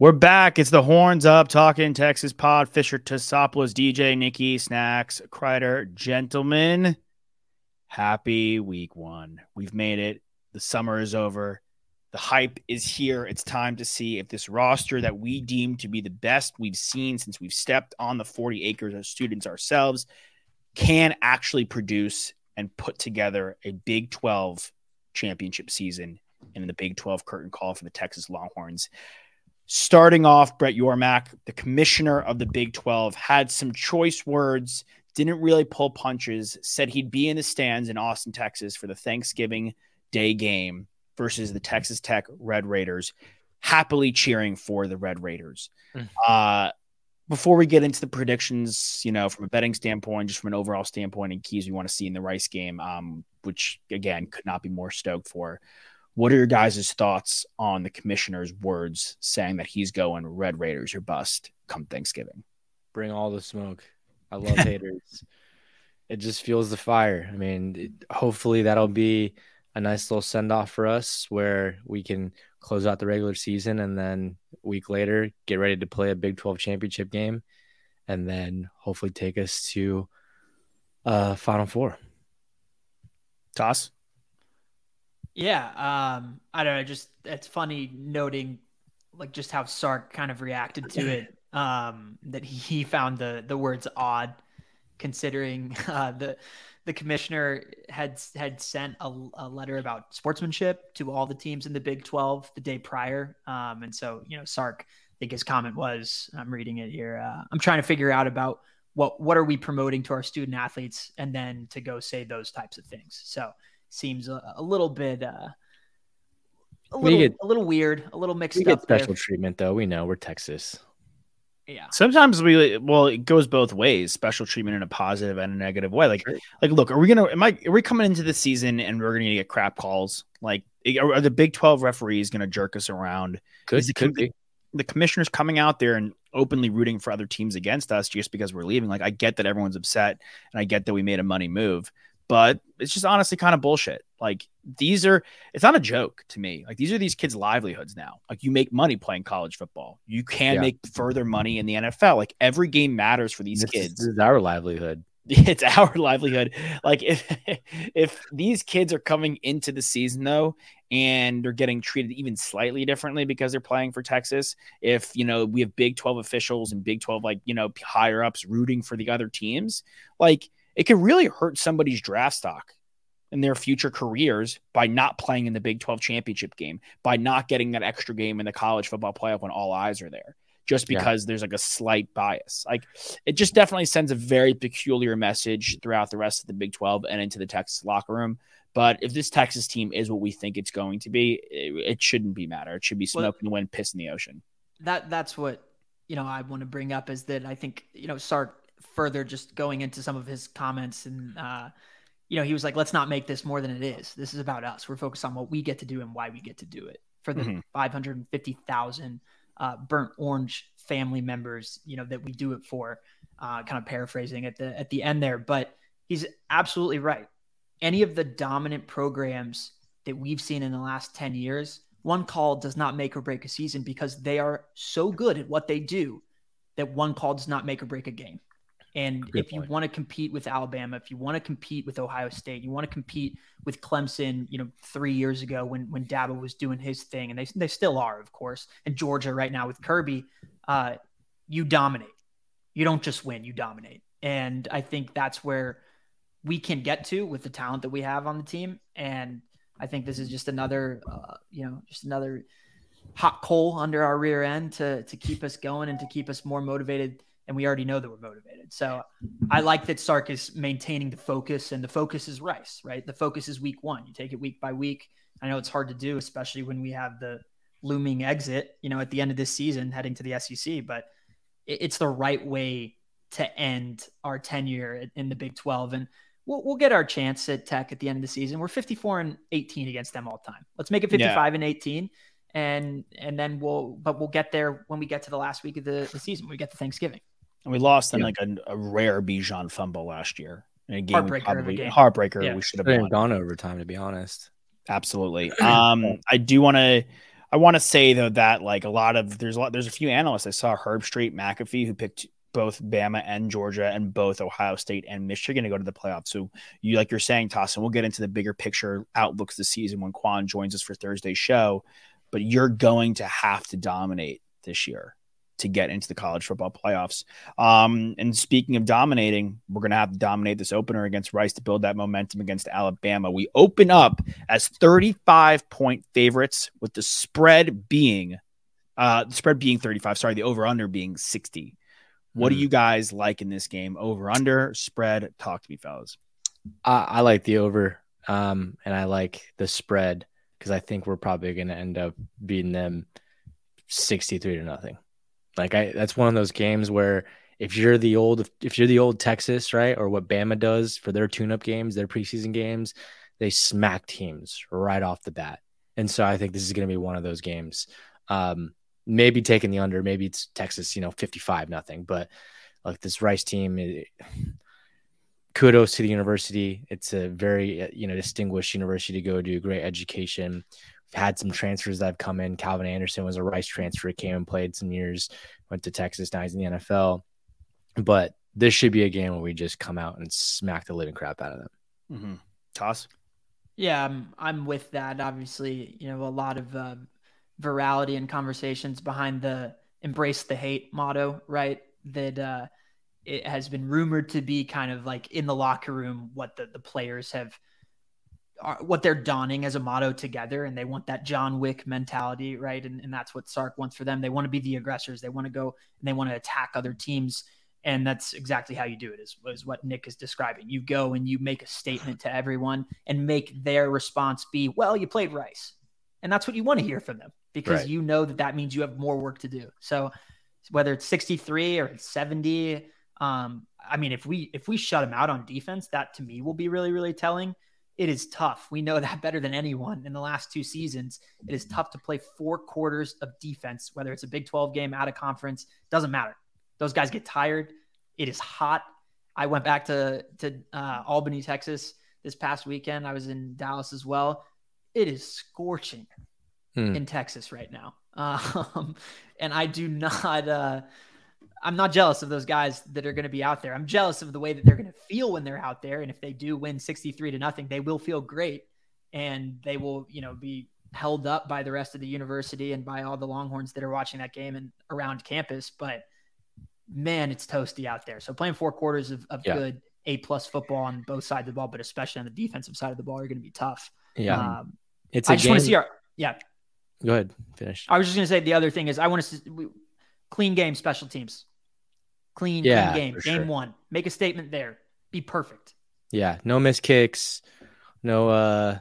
We're back. It's the horns up talking Texas pod. Fisher Tosopoulos, DJ, Nikki, Snacks, Kreider, gentlemen. Happy week one. We've made it. The summer is over. The hype is here. It's time to see if this roster that we deem to be the best we've seen since we've stepped on the 40 acres as students ourselves can actually produce and put together a Big 12 championship season and the Big 12 curtain call for the Texas Longhorns. Starting off, Brett Yormark, the commissioner of the Big 12, had some choice words, didn't really pull punches, said he'd be in the stands in Austin, Texas for the Thanksgiving Day game versus the Texas Tech Red Raiders, happily cheering for the Red Raiders. Mm. Uh, before we get into the predictions, you know, from a betting standpoint, just from an overall standpoint and keys we want to see in the Rice game, um, which again could not be more stoked for. What are your guys' thoughts on the commissioner's words saying that he's going Red Raiders or bust come Thanksgiving? Bring all the smoke. I love haters. It just fuels the fire. I mean, it, hopefully that'll be a nice little send off for us where we can close out the regular season and then a week later get ready to play a Big 12 championship game and then hopefully take us to uh final four. Toss? Yeah, um, I don't know. Just it's funny noting like just how Sark kind of reacted to it. Um, that he found the the words odd, considering uh, the the commissioner had had sent a, a, letter about sportsmanship to all the teams in the Big Twelve the day prior. Um, and so you know Sark, I think his comment was, I'm reading it here. Uh, I'm trying to figure out about what what are we promoting to our student athletes, and then to go say those types of things. So seems a, a little bit uh, a little get, a little weird, a little mixed we get special there. treatment though. We know we're Texas. Yeah. Sometimes we well, it goes both ways. Special treatment in a positive and a negative way. Like, like, look, are we gonna? Am I? Are we coming into the season and we're gonna get crap calls? Like, are, are the Big Twelve referees gonna jerk us around? Could the, could be. The commissioner's coming out there and openly rooting for other teams against us just because we're leaving. Like, I get that everyone's upset, and I get that we made a money move, but it's just honestly kind of bullshit. Like these are, it's not a joke to me. Like these are these kids' livelihoods now. Like you make money playing college football. You can yeah. make further money in the NFL. Like every game matters for these this kids. Is, this is our livelihood. It's our livelihood. Like if if these kids are coming into the season though, and they're getting treated even slightly differently because they're playing for Texas. If you know we have Big Twelve officials and Big Twelve like you know higher ups rooting for the other teams, like it could really hurt somebody's draft stock in their future careers by not playing in the Big 12 championship game, by not getting that extra game in the college football playoff when all eyes are there, just because yeah. there's like a slight bias. Like it just definitely sends a very peculiar message throughout the rest of the Big 12 and into the Texas locker room. But if this Texas team is what we think it's going to be, it, it shouldn't be matter. It should be smoke well, in the wind, piss in the ocean. That that's what you know I want to bring up is that I think you know Sark further just going into some of his comments and uh, you know he was like let's not make this more than it is. This is about us. We're focused on what we get to do and why we get to do it. For the mm-hmm. 550000 uh, burnt orange family members you know that we do it for uh, kind of paraphrasing at the at the end there. But he's absolutely right. Any of the dominant programs that we've seen in the last 10 years one call does not make or break a season because they are so good at what they do that one call does not make or break a game and Good if point. you want to compete with Alabama, if you want to compete with Ohio State, you want to compete with Clemson, you know, three years ago when when Dabo was doing his thing, and they they still are, of course, and Georgia right now with Kirby, uh, you dominate. You don't just win, you dominate. And I think that's where we can get to with the talent that we have on the team. And I think this is just another, uh, you know, just another hot coal under our rear end to to keep us going and to keep us more motivated and we already know that we're motivated. So I like that Sark is maintaining the focus, and the focus is Rice, right? The focus is week one. You take it week by week. I know it's hard to do, especially when we have the looming exit, you know, at the end of this season heading to the SEC, but it's the right way to end our tenure in the Big 12. And we'll, we'll get our chance at Tech at the end of the season. We're 54 and 18 against them all time. Let's make it 55 yeah. and 18 and and then we'll but we'll get there when we get to the last week of the, the season. We get to Thanksgiving. And we lost in yeah. like a, a, rare Bijan fumble last year. In a game heartbreaker, probably, game. heartbreaker. Yeah. We should have gone overtime, to be honest. Absolutely. Um, I do want to. I want to say though that like a lot of there's a lot there's a few analysts I saw Herbstreit McAfee who picked both Bama and Georgia and both Ohio State and Michigan to go to the playoffs. So you like you're saying, Toss, and we'll get into the bigger picture outlooks this season when Quan joins us for Thursday's show. But you're going to have to dominate this year to get into the college football playoffs. Um, and speaking of dominating, we're going to have to dominate this opener against Rice to build that momentum against Alabama. We open up as 35 point favorites with the spread being uh, the spread being 35, sorry, the over under being 60. What mm. do hmm. you guys like in this game? Over under spread? Talk to me, fellas. I, I like the over, um, and I like the spread because I think we're probably going to end up beating them 63 to nothing. Like I, that's one of those games where if you're the old, if you're the old Texas, right, or what Bama does for their tune-up games, their preseason games, they smack teams right off the bat. And so I think this is going to be one of those games. Um, maybe taking the under, maybe it's Texas, you know, 55 nothing, but like this Rice team, it, kudos to the university. It's a very, you know, distinguished university to go to, great education had some transfers that have come in. Calvin Anderson was a Rice transfer, came and played some years, went to Texas, now he's in the NFL. But this should be a game where we just come out and smack the living crap out of them. Mm-hmm. Toss. Yeah, I'm, I'm with that. Obviously, you know, a lot of uh, virality and conversations behind the embrace the hate motto, right? That uh, it has been rumored to be kind of like in the locker room what the, the players have – are, what they're donning as a motto together and they want that John Wick mentality, right? And, and that's what Sark wants for them. They want to be the aggressors. They want to go and they want to attack other teams. And that's exactly how you do it is, is what Nick is describing. You go and you make a statement to everyone and make their response be, well, you played Rice. And that's what you want to hear from them because right. you know that that means you have more work to do. So whether it's 63 or it's 70, um, I mean, if we, if we shut them out on defense, that to me will be really, really telling it is tough. We know that better than anyone in the last two seasons. It is tough to play four quarters of defense, whether it's a Big 12 game, out of conference, doesn't matter. Those guys get tired. It is hot. I went back to, to uh, Albany, Texas this past weekend. I was in Dallas as well. It is scorching hmm. in Texas right now. Um, and I do not, uh, I'm not jealous of those guys that are going to be out there. I'm jealous of the way that they're going to feel when they're out there. And if they do win 63 to nothing, they will feel great and they will, you know, be held up by the rest of the university and by all the Longhorns that are watching that game and around campus. But man, it's toasty out there. So playing four quarters of, of yeah. good A plus football on both sides of the ball, but especially on the defensive side of the ball, are going to be tough. Yeah. Um, it's I just game... want to see our, yeah. Go ahead. Finish. I was just going to say the other thing is I want to see clean game special teams. Clean, yeah, clean game. Game sure. one. Make a statement there. Be perfect. Yeah. No miss kicks. No uh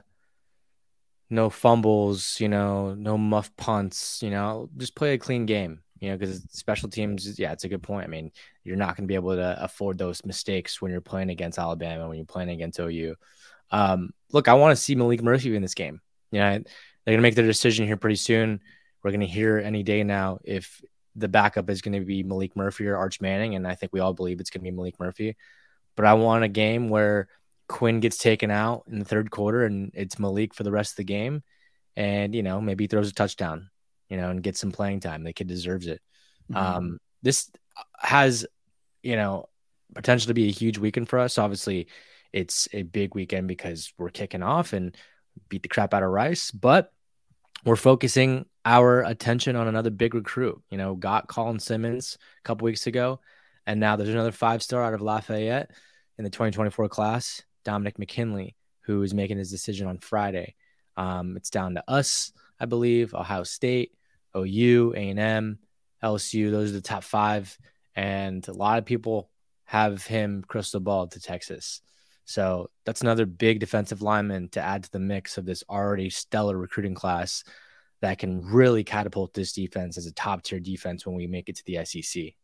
no fumbles, you know, no muff punts, you know, just play a clean game, you know, because special teams, yeah, it's a good point. I mean, you're not going to be able to afford those mistakes when you're playing against Alabama, when you're playing against OU. Um, look, I want to see Maalik Murphy in this game. You know, they're going to make their decision here pretty soon. We're going to hear any day now if the backup is going to be Maalik Murphy or Arch Manning, and I think we all believe it's going to be Maalik Murphy. But I want a game where Quinn gets taken out in the third quarter and it's Malik for the rest of the game, and you know maybe he throws a touchdown, you know, and gets some playing time. The kid deserves it. Mm-hmm. Um, this has, you know, potential to be a huge weekend for us. Obviously, it's a big weekend because we're kicking off and beat the crap out of Rice, but we're focusing our attention on another big recruit. You know, got Colin Simmons a couple weeks ago, and now there's another five star out of Lafayette in the 2024 class, Dominick McKinley, who is making his decision on Friday. Um, it's down to us, I believe, Ohio State, OU, A&M, LSU. Those are the top five, and a lot of people have him crystal ball to Texas. So that's another big defensive lineman to add to the mix of this already stellar recruiting class that can really catapult this defense as a top tier defense when we make it to the SEC.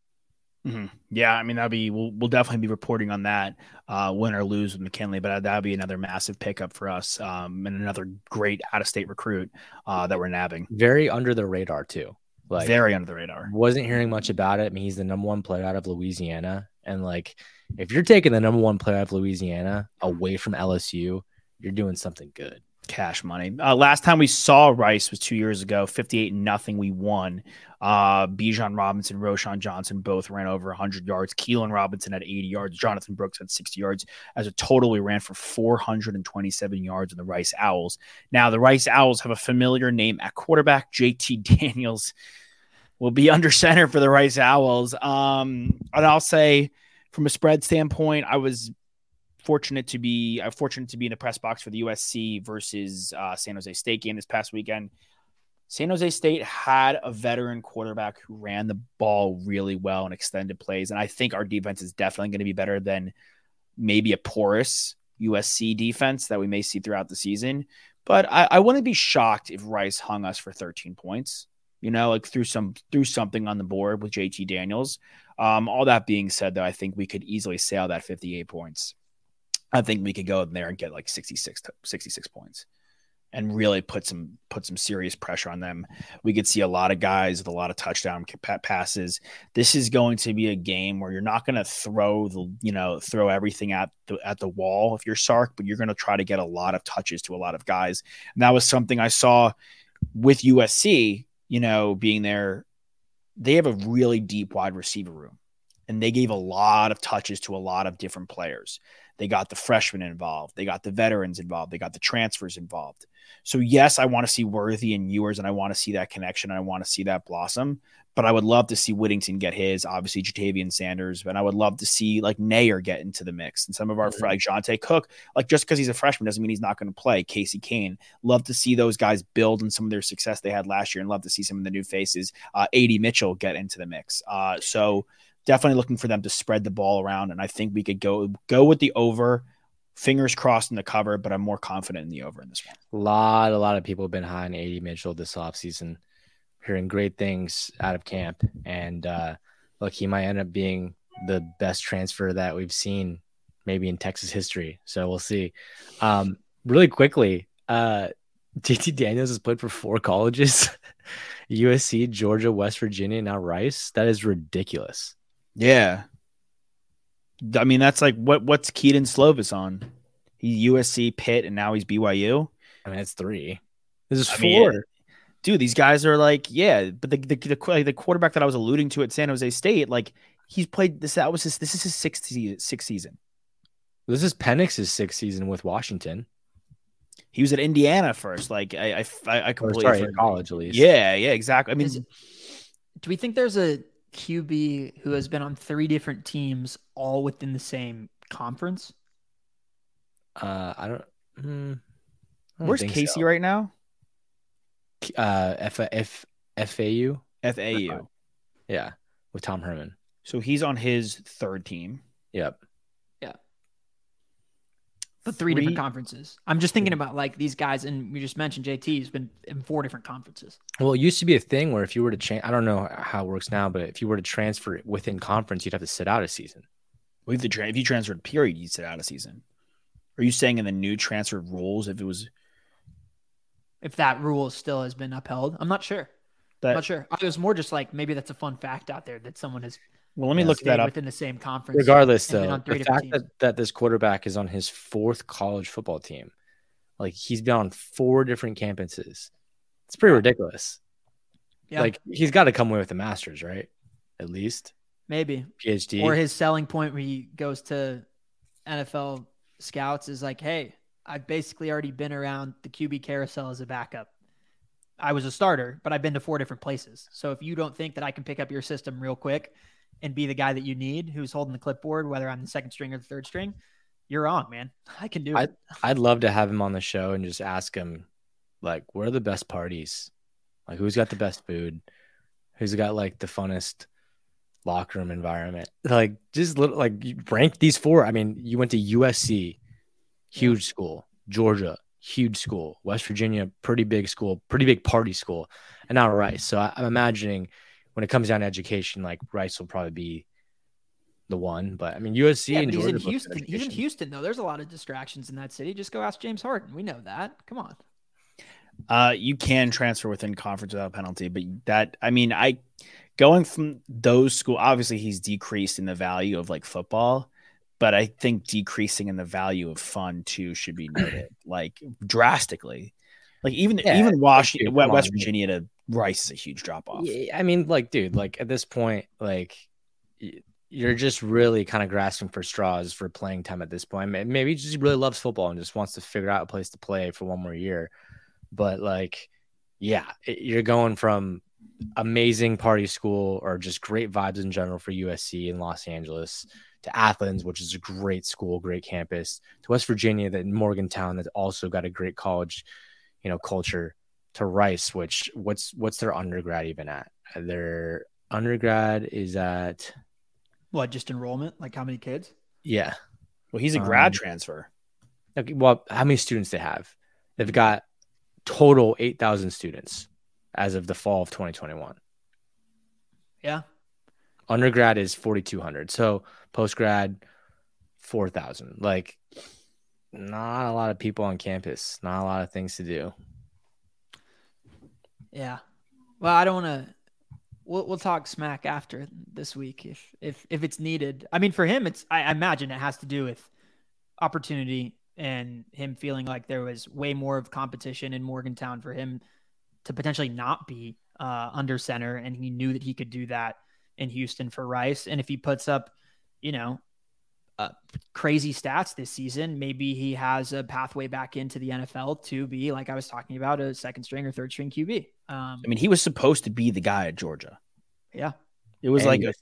Mm-hmm. Yeah, I mean that'll be we'll, we'll definitely be reporting on that, uh, win or lose with McKinley, but that'll be another massive pickup for us, um, and another great out of state recruit uh, that we're nabbing. Very under the radar too. Like very under the radar. Wasn't hearing much about it. I mean, he's the number one player out of Louisiana, and like if you're taking the number one player out of Louisiana away from LSU, you're doing something good cash money. Uh, last time we saw Rice was two years ago, 58 nothing. We won. Uh, Bijan Robinson, Roschon Johnson both ran over 100 yards. Keilan Robinson had 80 yards. Jonathan Brooks had 60 yards. As a total, we ran for 427 yards in the Rice Owls. Now, the Rice Owls have a familiar name at quarterback. JT Daniels will be under center for the Rice Owls. Um, and I'll say, from a spread standpoint, I was fortunate to be uh, fortunate to be in the press box for the USC versus uh, San Jose State game this past weekend. San Jose State had a veteran quarterback who ran the ball really well in extended plays, and I think our defense is definitely going to be better than maybe a porous USC defense that we may see throughout the season. But I, I wouldn't be shocked if Rice hung us for 13 points. You know, like through some through something on the board with JT Daniels. Um, all that being said, though, I think we could easily sail that 58 points. I think we could go in there and get like 66, 66 points and really put some put some serious pressure on them. We could see a lot of guys with a lot of touchdown passes. This is going to be a game where you're not going to throw the you know throw everything at the at the wall if you're Sark, but you're going to try to get a lot of touches to a lot of guys. And that was something I saw with USC. You know, being there, they have a really deep wide receiver room, and they gave a lot of touches to a lot of different players. They got the freshmen involved. They got the veterans involved. They got the transfers involved. So yes, I want to see Worthy and Ewers, and I want to see that connection. I want to see that blossom. But I would love to see Whittington get his, obviously Ja'Tavion Sanders, and I would love to see like Neyor get into the mix. And some of our mm-hmm. like Johntay Cook, like just because he's a freshman doesn't mean he's not going to play. Casey Cain, love to see those guys build and some of their success they had last year, and love to see some of the new faces. Uh, Ad Mitchell get into the mix. Uh, so definitely looking for them to spread the ball around. And I think we could go go with the over. Fingers crossed in the cover, but I'm more confident in the over in this one. A lot, a lot of people have been high on AD Mitchell this offseason, hearing great things out of camp. And uh, look, he might end up being the best transfer that we've seen maybe in Texas history. So we'll see. Um, really quickly, uh, JT Daniels has played for four colleges USC, Georgia, West Virginia, now Rice. That is ridiculous. Yeah. I mean, that's like what what's Kedon Slovis on? He's USC, Pitt, and now he's BYU. I mean, it's three. This is I four. Mean, dude, these guys are like, yeah, but the, the the, the quarterback that I was alluding to at San Jose State, like he's played this. That was his. This is his sixth season. Sixth season. This is Penix's sixth season with Washington. He was at Indiana first. Like I, I, I completely oh, sorry, college at least. Yeah, yeah, exactly. I mean, is, do we think there's a QB who has been on three different teams all within the same conference? Uh, I don't. Mm, I don't Where's Casey so. right now? Uh, F F FAU. FAU. Yeah, with Tom Herman. So he's on his third team. Yep. But three, three, different conferences. I'm just thinking about like these guys, and we just mentioned JT has been in four different conferences. Well, it used to be a thing where if you were to change, I don't know how it works now, but if you were to transfer within conference, you'd have to sit out a season. Well, if, the tra- if you transferred period, you'd sit out a season. Are you saying in the new transfer rules, if it was, if that rule still has been upheld? I'm not sure. That, I'm not sure. I was more just like maybe that's a fun fact out there that someone has well, let me look that up. Within the same conference. Regardless, though, the fact that, that this quarterback is on his fourth college football team, like he's been on four different campuses, it's pretty ridiculous. Yeah. Like he's got to come away with a Masters, right? At least. Maybe. PhD. Or his selling point where he goes to NFL scouts is like, hey, I've basically already been around the QB carousel as a backup. I was a starter, but I've been to four different places. So if you don't think that I can pick up your system real quick, and be the guy that you need who's holding the clipboard, whether I'm the second string or the third string, you're wrong, man. I can do it. I'd, love to have him on the show and just ask him, like, where are the best parties? Like, who's got the best food? Who's got like the funnest locker room environment. Like just little, like rank these four. I mean, you went to USC, huge school, Georgia, huge school, West Virginia, pretty big school, pretty big party school, and now Rice. So I, I'm imagining when it comes down to education, like Rice will probably be the one. But I mean, USC Yeah, and he's in Houston. He's in. Houston though. There's a lot of distractions in that city. Just go ask James Harden. We know that. Come on. Uh, you can transfer within conference without penalty, but that I mean, I going from those school. Obviously, he's decreased in the value of like football, but I think decreasing in the value of fun too should be noted, like drastically. Like even Yeah, even Washington, West. Virginia to Rice is a huge drop off. Yeah, I mean, like, dude, like at this point, like you're just really kind of grasping for straws for playing time at this point. Maybe he just really loves football and just wants to figure out a place to play for one more year. But like, yeah, you're going from amazing party school or just great vibes in general for USC in Los Angeles to Athens, which is a great school, great campus, to West Virginia, that Morgantown that also got a great college, you know, culture to Rice, which what's what's their undergrad even at? Their undergrad is at What? Just enrollment? Like how many kids? yeah. Well, he's a grad Um, transfer. Okay, well, how many students they have? They've got total eight thousand students as of the fall of 2021. Yeah. Undergrad is 4,200. So post grad, 4,000. Like, not a lot of people on campus. Not a lot of things to do. Yeah. Well, I don't want to. We'll we'll talk smack after this week if if if it's needed. I mean, for him, it's I imagine it has to do with opportunity and him feeling like there was way more of competition in Morgantown for him to potentially not be uh, under center, and he knew that he could do that in Houston for Rice. And if he puts up, you know, uh, crazy stats this season, maybe he has a pathway back into the NFL to be like I was talking about a second string or third string QB. Um, I mean, he was supposed to be the guy at Georgia. yeah, It was And like a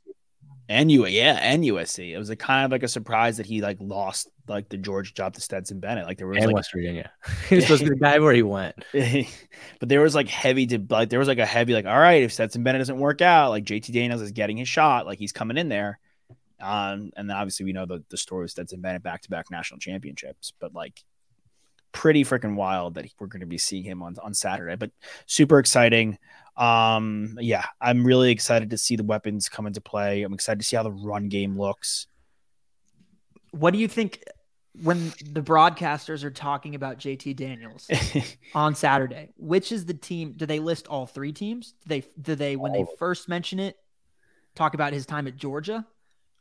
and U yeah, and USC. It was a kind of like a surprise that he like lost like the Georgia job to Stetson Bennett. Like there was And like West Virginia. he was supposed to be the guy where he went. but there was like heavy to like there was like a heavy like all right if Stetson Bennett doesn't work out like JT Daniels is getting his shot like he's coming in there um and then obviously we know the the story Stetson Bennett back to back national championships but like pretty freaking wild that we're going to be seeing him on on Saturday but super exciting um yeah I'm really excited to see the weapons come into play I'm excited to see how the run game looks what do you think when the broadcasters are talking about JT Daniels on Saturday? Which is the team? Do they list all three teams? Do they do they when they first mention it talk about his time at Georgia?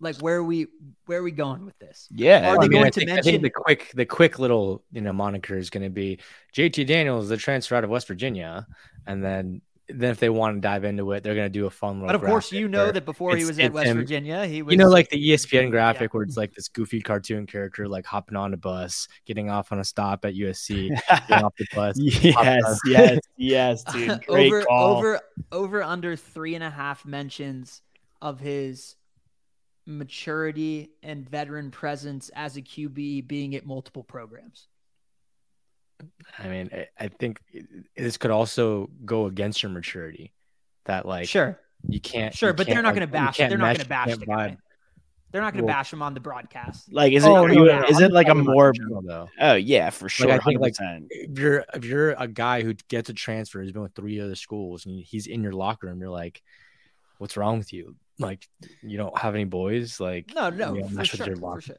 Like where are we where are we going with this? yeah Are I they mean, going I to think, I mention- think the quick, the quick little, you know, moniker is going to be JT Daniels, the transfer out of West Virginia, and then, then if they want to dive into it, they're going to do a fun little. But of course, you know that before he was at West him- Virginia, he was you know, like the ESPN graphic where it's like this goofy cartoon character like hopping on a bus, getting off on a stop at USC, getting off the bus. yes yes yes dude great over call over over under three and a half mentions of his maturity and veteran presence as a QB being at multiple programs. I mean, I, I think this could also go against your maturity. That like sure, you can't, sure, you but they're can't, going to bash. can't They're not going to bash the guy. They're not going to Well- bash him on the broadcast. like is it Oh, you- no, is I'm it like a talking more though? Oh yeah, for sure. I think, like, 100%. if you're if you're a guy who gets a transfer, he's been with three other schools, and he's in your locker room, you're like, "What's wrong with you? Like, you don't have any boys? Like, No, no, you know, for sure, your for locker- sure.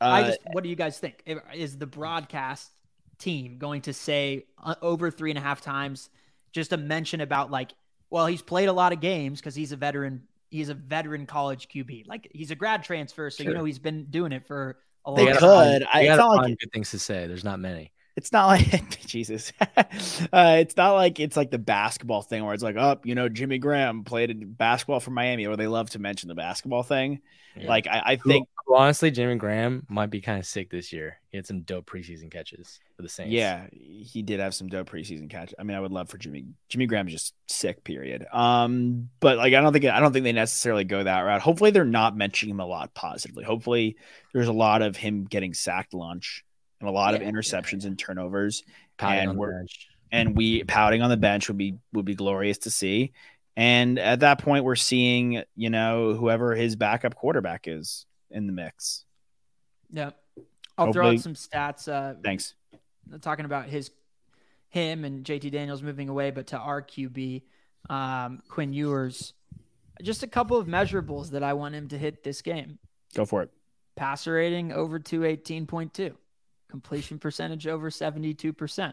I Uh, just, what do you guys think? Is the broadcast team going to say uh, over three and a half times just a mention about like, well, he's played a lot of games because he's a veteran. He's a veteran college QB. Like he's a grad transfer, so you know he's been doing it for a long gotta could. time. I- you gotta not like- good things to say. There's not many. It's not like Jesus. uh, it's not like it's like the basketball thing where it's like, oh, you know, Jimmy Graham played basketball for Miami, or they love to mention the basketball thing. Yeah. Like I, I think, who honestly, Jimmy Graham might be kind of sick this year. He had some dope preseason catches for the Saints. yeah, he did have some dope preseason catch. I mean, I would love for Jimmy. Jimmy Graham is just sick. Period. Um, but like I don't think I don't think they necessarily go that route. Hopefully, they're not mentioning him a lot positively. Hopefully, there's a lot of him getting sacked lunch and a lot of Yeah, yeah, interceptions and turnovers. Pouting and on we're- bench. and we pouting on the bench would be would be glorious to see. And at that point, we're seeing, you know, whoever his backup quarterback is in the mix. Yeah. I'll throw Hopefully- out some stats. Uh, Thanks. talking about his him and JT Daniels moving away, but to our QB, um, Quinn Ewers, just a couple of measurables that I want him to hit this game. Go for it. Passer rating over 218.2, completion percentage over 72%,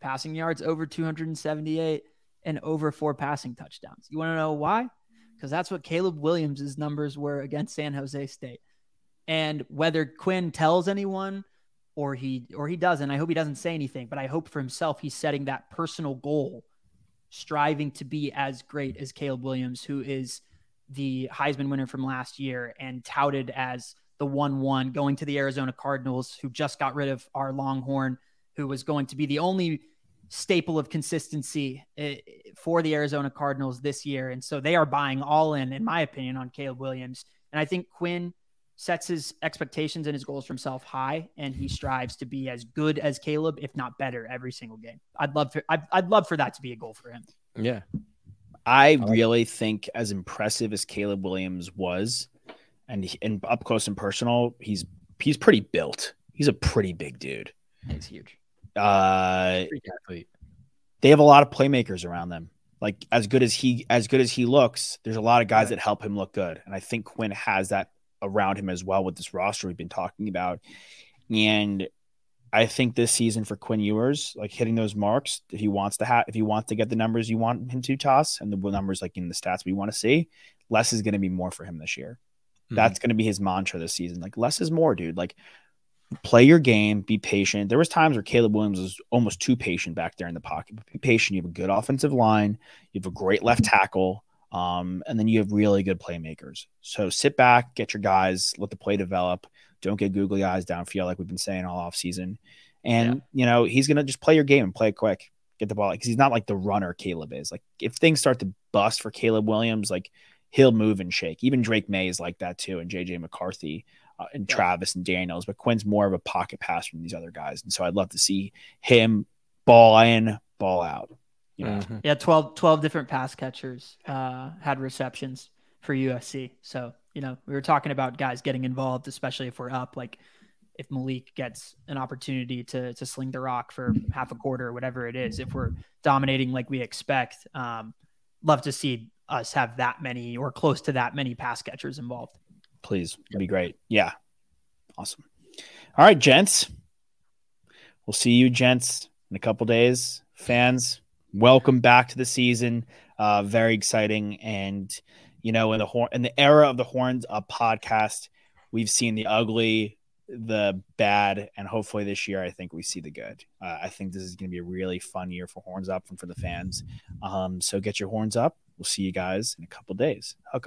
passing yards over 278, and over four passing touchdowns. You want to know why? Because that's what Caleb Williams' numbers were against San Jose State. And whether Quinn tells anyone or he or he doesn't, I hope he doesn't say anything, but I hope for himself he's setting that personal goal, striving to be as great as Caleb Williams, who is the Heisman winner from last year and touted as the 1 1 going to the Arizona Cardinals, who just got rid of our Longhorn, who was going to be the only staple of consistency eh, for the Arizona Cardinals this year. And so they are buying all in, in my opinion, on Caleb Williams. And I think Quinn sets his expectations and his goals for himself high, and he strives to be as good as Caleb, if not better, every single game. I'd love for I'd, I'd love for that to be a goal for him. Yeah. I really think as impressive as Caleb Williams was, and he- and up close and personal, he's he's pretty built. He's a pretty big dude. He's huge. Uh, athlete. they have a lot of playmakers around them. Like as good as he as good as he looks, there's a lot of guys Right. that help him look good, and I think Quinn has that around him as well with this roster we've been talking about. And I think this season for Quinn Ewers, like hitting those marks, if he wants to have, if he wants to get the numbers you want him to toss, and the numbers like in the stats we want to see, less is going to be more for him this year. That's going to be his mantra this season. Like less is more, dude. Like play your game, be patient. There was times where Caleb Williams was almost too patient back there in the pocket. But be patient. You have a good offensive line. You have a great left tackle. Um, and then you have really good playmakers. So sit back, get your guys, let the play develop. Don't get googly eyes downfield like we've been saying all off season. And you know he's gonna just play your game and play it quick, get the ball because he's not like the runner Caleb is. Like if things start to bust for Caleb Williams, like he'll move and shake. Even Drake Maye is like that too, and JJ McCarthy uh, and. Travis and Daniels. But Quinn's more of a pocket passer than these other guys, and so I'd love to see him ball in, ball out. You know, Mhm. Yeah, 12, 12 different pass catchers uh, had receptions for USC. So, you know, we were talking about guys getting involved, especially if we're up. Like if Malik gets an opportunity to to sling the rock for half a quarter or whatever it is, if we're dominating like we expect, um, love to see us have that many or close to that many pass catchers involved. please, it'd be great. Yeah, awesome. All right, gents. We'll see you, gents, in a couple days. Fans, welcome back to the season. Uh, very exciting, and you know, in the horn in the era of the Horns Up podcast, we've seen the ugly, the bad, and hopefully this year, I think we see the good. Uh, I think this is going to be a really fun year for Horns Up and for the fans. Um, so get your horns up. We'll see you guys in a couple days. Hook